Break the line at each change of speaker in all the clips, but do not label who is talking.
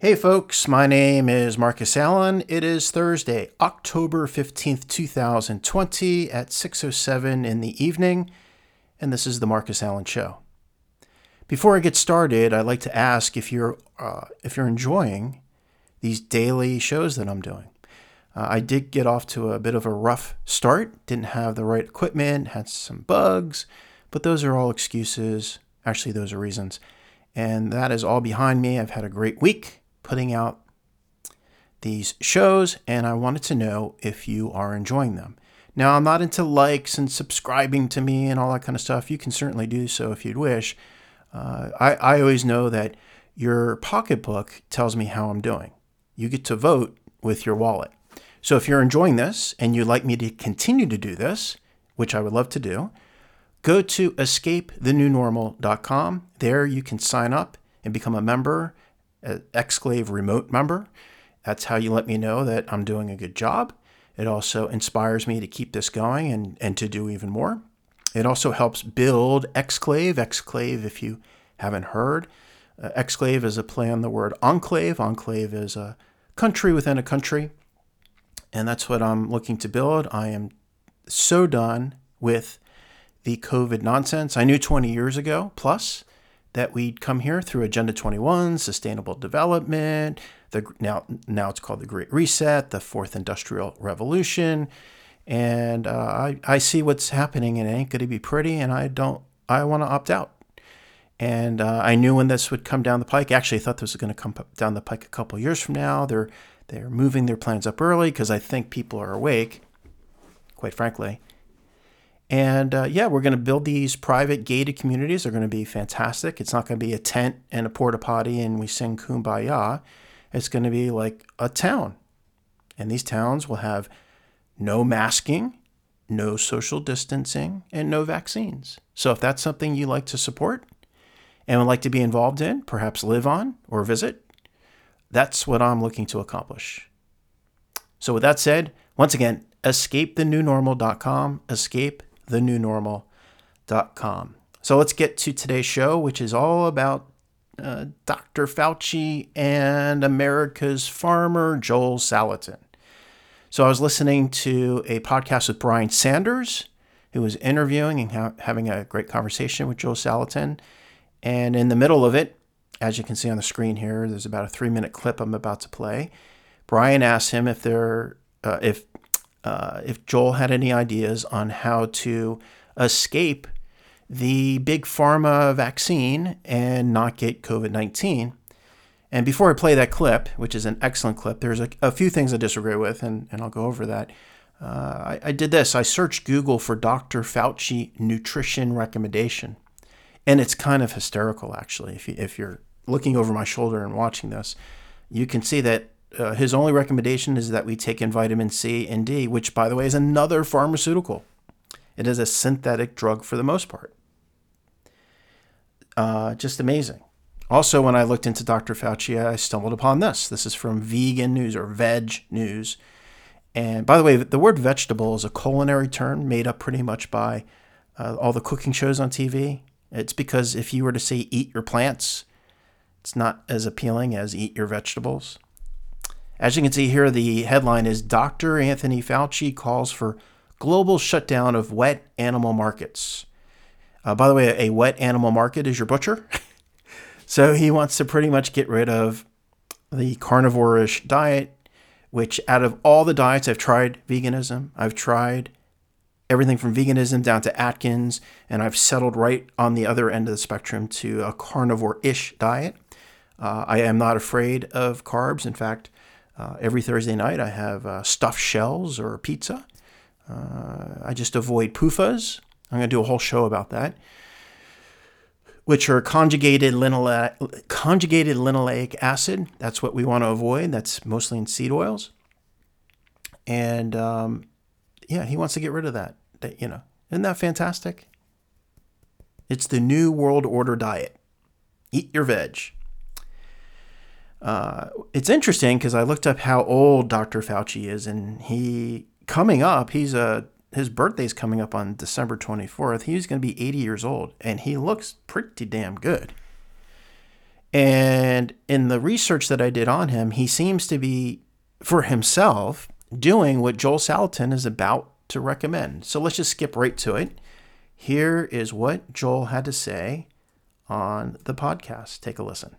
Hey folks, my name is Marcus Allen. It is Thursday, October 15th, 2020 at 6:07 in the evening, and this is the Marcus Allen show. Before I get started, I'd like to ask if you're uh, if you're enjoying these daily shows that I'm doing. Uh, I did get off to a bit of a rough start, didn't have the right equipment, had some bugs, but those are all excuses. Actually, those are reasons. And that is all behind me. I've had a great week putting out these shows, and I wanted to know if you are enjoying them. Now, I'm not into likes and subscribing to me and all that kind of stuff. You can certainly do so if you'd wish. Uh, I, I always know that your pocketbook tells me how I'm doing. You get to vote with your wallet. So if you're enjoying this and you'd like me to continue to do this, which I would love to do, go to escapethenewnormal.com. There you can sign up and become a member Exclave remote member. That's how you let me know that I'm doing a good job. It also inspires me to keep this going and, and to do even more. It also helps build Exclave. Exclave, if you haven't heard, uh, Exclave is a play on the word enclave. Enclave is a country within a country. And that's what I'm looking to build. I am so done with the COVID nonsense. I knew 20 years ago plus that we'd come here through Agenda 21, Sustainable Development, the now now it's called the Great Reset, the Fourth Industrial Revolution, and uh, I I see what's happening and it ain't going to be pretty, and I don't I want to opt out. And uh, I knew when this would come down the pike. Actually, I thought this was going to come down the pike a couple years from now. They're they're moving their plans up early because I think people are awake. Quite frankly, and uh, yeah, we're going to build these private gated communities. They're going to be fantastic. It's not going to be a tent and a porta potty and we sing kumbaya. It's going to be like a town. And these towns will have no masking, no social distancing, and no vaccines. So if that's something you like to support and would like to be involved in, perhaps live on or visit, that's what I'm looking to accomplish. So with that said, once again, escapethenewnormal.com, escape thenewnormal.com. So let's get to today's show, which is all about uh, Dr. Fauci and America's farmer, Joel Salatin. So I was listening to a podcast with Brian Sanders, who was interviewing and ha- having a great conversation with Joel Salatin. And in the middle of it, as you can see on the screen here, there's about a three minute clip I'm about to play. Brian asked him if there, uh, if uh, if Joel had any ideas on how to escape the big pharma vaccine and not get COVID 19. And before I play that clip, which is an excellent clip, there's a, a few things I disagree with, and, and I'll go over that. Uh, I, I did this I searched Google for Dr. Fauci nutrition recommendation. And it's kind of hysterical, actually. If, you, if you're looking over my shoulder and watching this, you can see that uh, his only recommendation is that we take in vitamin C and D, which, by the way, is another pharmaceutical. It is a synthetic drug for the most part. Uh, just amazing. Also, when I looked into Dr. Fauci, I stumbled upon this. This is from Vegan News or Veg News. And by the way, the word vegetable is a culinary term made up pretty much by uh, all the cooking shows on TV. It's because if you were to say eat your plants, it's not as appealing as eat your vegetables. As you can see here, the headline is Dr. Anthony Fauci calls for global shutdown of wet animal markets. Uh, by the way, a wet animal market is your butcher. so he wants to pretty much get rid of the carnivore-ish diet, which out of all the diets I've tried veganism, I've tried everything from veganism down to Atkins, and I've settled right on the other end of the spectrum to a carnivore-ish diet. Uh, I am not afraid of carbs. In fact, uh, every Thursday night, I have uh, stuffed shells or pizza. Uh, I just avoid PUFAs. I'm going to do a whole show about that, which are conjugated, linoleic, conjugated linoleic acid. That's what we want to avoid. That's mostly in seed oils. And um, yeah, he wants to get rid of that. that. You know, isn't that fantastic? It's the new world order diet. Eat your veg. Uh, it's interesting because I looked up how old Dr. Fauci is, and he coming up, he's a his birthday's coming up on December 24th. He's going to be 80 years old, and he looks pretty damn good. And in the research that I did on him, he seems to be, for himself, doing what Joel Salatin is about to recommend. So let's just skip right to it. Here is what Joel had to say on the podcast. Take a listen.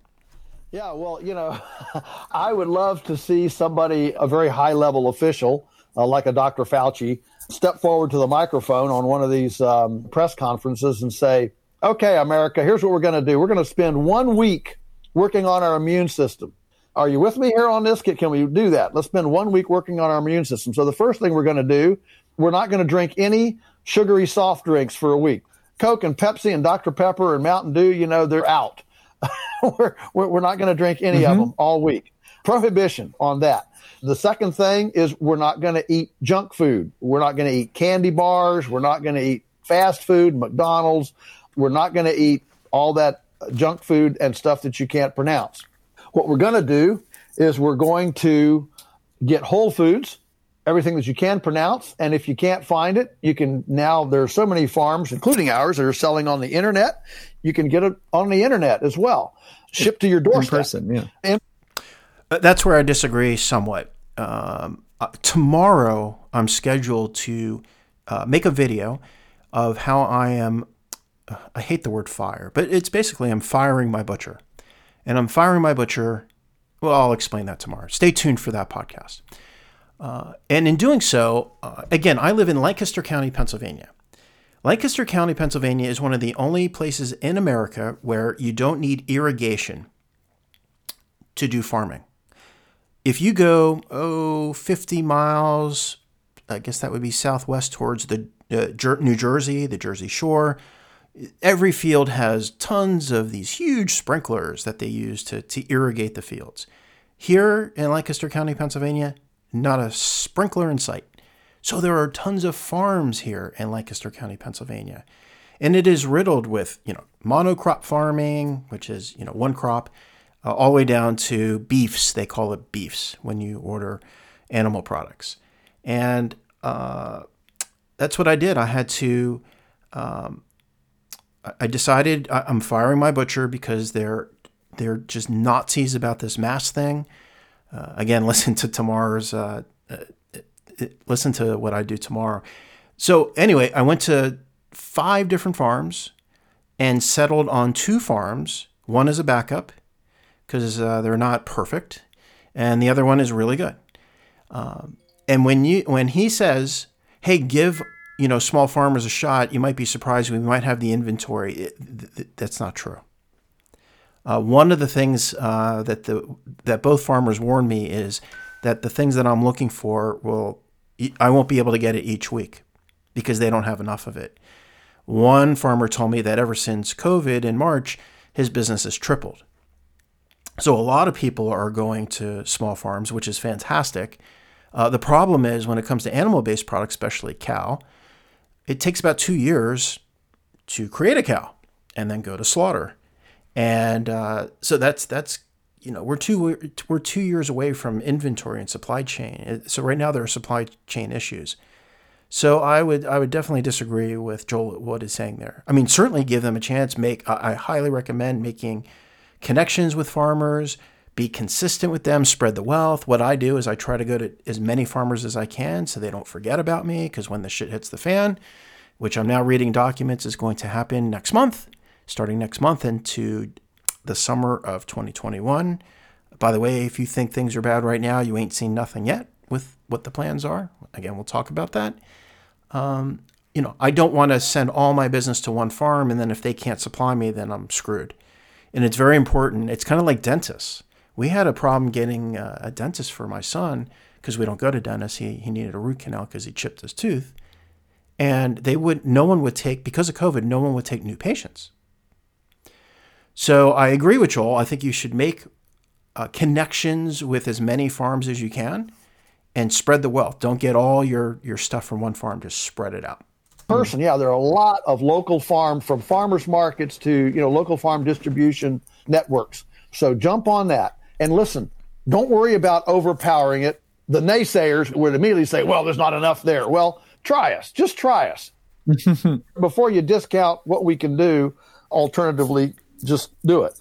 Yeah, well, you know, I would love to see somebody, a very high level official, uh, like a Dr. Fauci, step forward to the microphone on one of these um, press conferences and say, okay, America, here's what we're going to do. We're going to spend one week working on our immune system. Are you with me here on this? Can, can we do that? Let's spend one week working on our immune system. So the first thing we're going to do, we're not going to drink any sugary soft drinks for a week. Coke and Pepsi and Dr. Pepper and Mountain Dew, you know, they're out. we're, we're not going to drink any mm-hmm. of them all week. Prohibition on that. The second thing is we're not going to eat junk food. We're not going to eat candy bars. We're not going to eat fast food, McDonald's. We're not going to eat all that junk food and stuff that you can't pronounce. What we're going to do is we're going to get whole foods, everything that you can pronounce. And if you can't find it, you can now, there are so many farms, including ours, that are selling on the internet. You can get it on the internet as well, shipped to your doorstep.
In person, yeah. And
uh, that's where I disagree somewhat. Um, uh, tomorrow, I'm scheduled to uh, make a video of how I am. Uh, I hate the word fire, but it's basically I'm firing my butcher. And I'm firing my butcher. Well, I'll explain that tomorrow. Stay tuned for that podcast. Uh, and in doing so, uh, again, I live in Lancaster County, Pennsylvania. Lancaster County, Pennsylvania is one of the only places in America where you don't need irrigation to do farming if you go, oh, 50 miles, I guess that would be southwest towards the uh, New Jersey, the Jersey Shore, every field has tons of these huge sprinklers that they use to, to irrigate the fields. Here in Lancaster County, Pennsylvania, not a sprinkler in sight. So there are tons of farms here in Lancaster County, Pennsylvania. And it is riddled with, you know, monocrop farming, which is, you know, one crop, uh, all the way down to beefs. They call it beefs when you order animal products. And uh, that's what I did. I had to, um, I decided I'm firing my butcher because they're, they're just Nazis about this mass thing. Uh, again, listen to tomorrow's, uh, uh, listen to what I do tomorrow. So, anyway, I went to five different farms and settled on two farms. One is a backup, because uh, they're not perfect, and the other one is really good. Um, and when you when he says, "Hey, give you know small farmers a shot," you might be surprised. We might have the inventory. It, th- that's not true. Uh, one of the things uh, that the that both farmers warned me is that the things that I'm looking for will I won't be able to get it each week because they don't have enough of it. One farmer told me that ever since COVID in March, his business has tripled. So a lot of people are going to small farms, which is fantastic. Uh, the problem is when it comes to animal based products, especially cow, it takes about two years to create a cow and then go to slaughter. And uh, so that's that's you know we're two we're two years away from inventory and supply chain. So right now there are supply chain issues. So I would I would definitely disagree with Joel what is saying there. I mean certainly give them a chance. Make I highly recommend making connections with farmers, be consistent with them, spread the wealth. What I do is I try to go to as many farmers as I can so they don't forget about me because when the shit hits the fan, which I'm now reading documents is going to happen next month, starting next month into the summer of 2021. By the way, if you think things are bad right now, you ain't seen nothing yet with what the plans are. Again, we'll talk about that. Um, you know, I don't want to send all my business to one farm and then if they can't supply me, then I'm screwed and it's very important. It's kind of like dentists. We had a problem getting uh, a dentist for my son because we don't go to dentists. He, he needed a root canal because he chipped his tooth. And they would, no one would take, because of COVID, no one would take new patients. So I agree with Joel. I think you should make uh, connections with as many farms as you can and spread the wealth. Don't get all your, your stuff from one farm, just spread it out
person. Yeah, there are a lot of local farm from farmers markets to you know local farm distribution networks. So jump on that and listen. Don't worry about overpowering it. The naysayers would immediately say, "Well, there's not enough there." Well, try us. Just try us before you discount what we can do. Alternatively, just do it.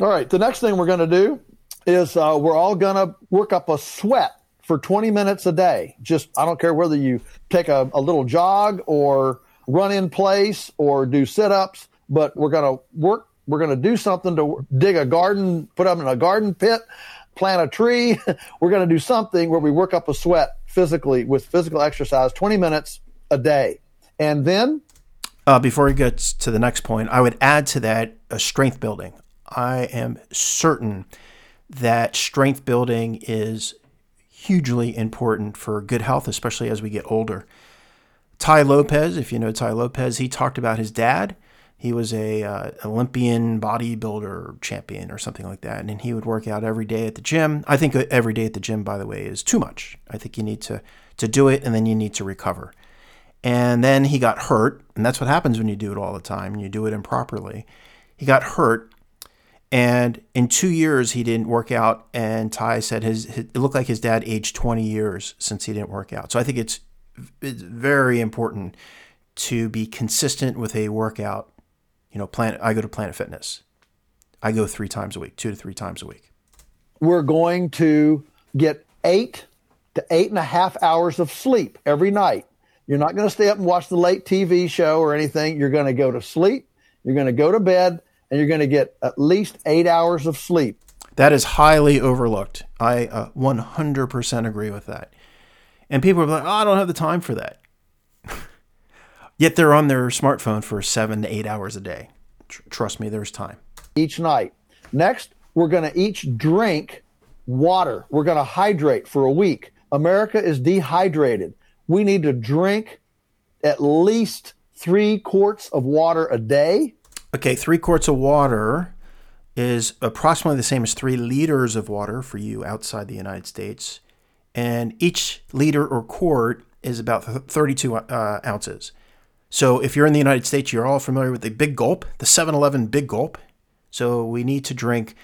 All right. The next thing we're going to do is uh, we're all going to work up a sweat for 20 minutes a day. Just, I don't care whether you take a, a little jog or run in place or do sit ups, but we're going to work, we're going to do something to dig a garden, put them in a garden pit, plant a tree. we're going to do something where we work up a sweat physically with physical exercise 20 minutes a day. And then
uh, before we get to the next point, I would add to that strength building. I am certain that strength building is hugely important for good health, especially as we get older. Tai Lopez, if you know Tai Lopez, he talked about his dad. He was a uh, Olympian bodybuilder champion or something like that, and he would work out every day at the gym. I think every day at the gym, by the way, is too much. I think you need to to do it, and then you need to recover. And then he got hurt, and that's what happens when you do it all the time and you do it improperly. He got hurt, and in two years he didn't work out. And Ty said his, his it looked like his dad aged 20 years since he didn't work out. So I think it's it's very important to be consistent with a workout. You know, Planet. I go to Planet Fitness. I go three times a week, two to three times a week.
We're going to get eight to eight and a half hours of sleep every night. You're not going to stay up and watch the late TV show or anything. You're going to go to sleep. You're going to go to bed and you're going to get at least eight hours of sleep.
That is highly overlooked. I uh, 100% agree with that. And people are like, oh, I don't have the time for that. Yet they're on their smartphone for seven to eight hours a day. Tr- trust me, there's time.
Each night. Next, we're going to each drink water. We're going to hydrate for a week. America is dehydrated we need to drink at least three quarts of water a day.
Okay, three quarts of water is approximately the same as three liters of water for you outside the United States. And each liter or quart is about 32 uh, ounces. So if you're in the United States, you're all familiar with the big gulp, the 7 Eleven big gulp. So we need to drink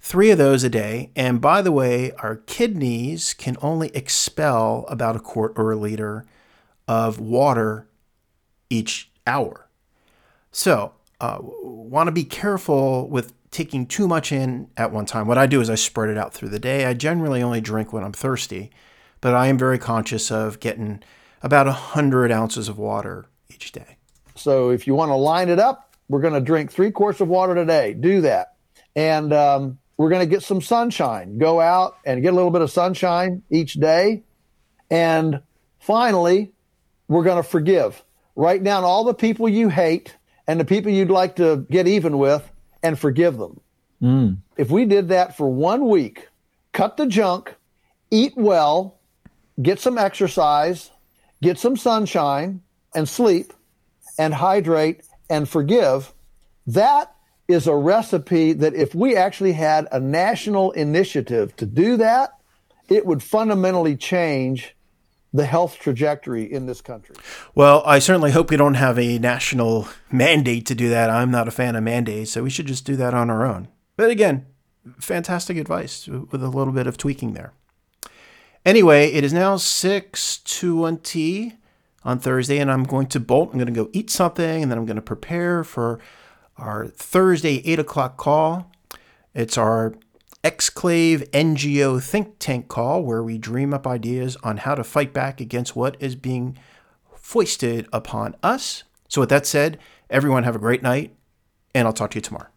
three of those a day. And by the way, our kidneys can only expel about a quart or a liter of water each hour. So, uh, want to be careful with taking too much in at one time. What I do is I spread it out through the day. I generally only drink when I'm thirsty, but I am very conscious of getting about 100 ounces of water each day.
So, if you want to line it up, we're going to drink three quarts of water today. Do that. And um, we're going to get some sunshine. Go out and get a little bit of sunshine each day. And finally, we're going to forgive. Write down all the people you hate and the people you'd like to get even with and forgive them. Mm. If we did that for one week, cut the junk, eat well, get some exercise, get some sunshine and sleep and hydrate and forgive, that is a recipe that if we actually had a national initiative to do that, it would fundamentally change the health trajectory in this country.
Well, I certainly hope we don't have a national mandate to do that. I'm not a fan of mandates, so we should just do that on our own. But again, fantastic advice with a little bit of tweaking there. Anyway, it is now 6:20 on Thursday and I'm going to bolt. I'm going to go eat something and then I'm going to prepare for our Thursday 8 o'clock call. It's our Exclave NGO think tank call where we dream up ideas on how to fight back against what is being foisted upon us. So, with that said, everyone have a great night, and I'll talk to you tomorrow.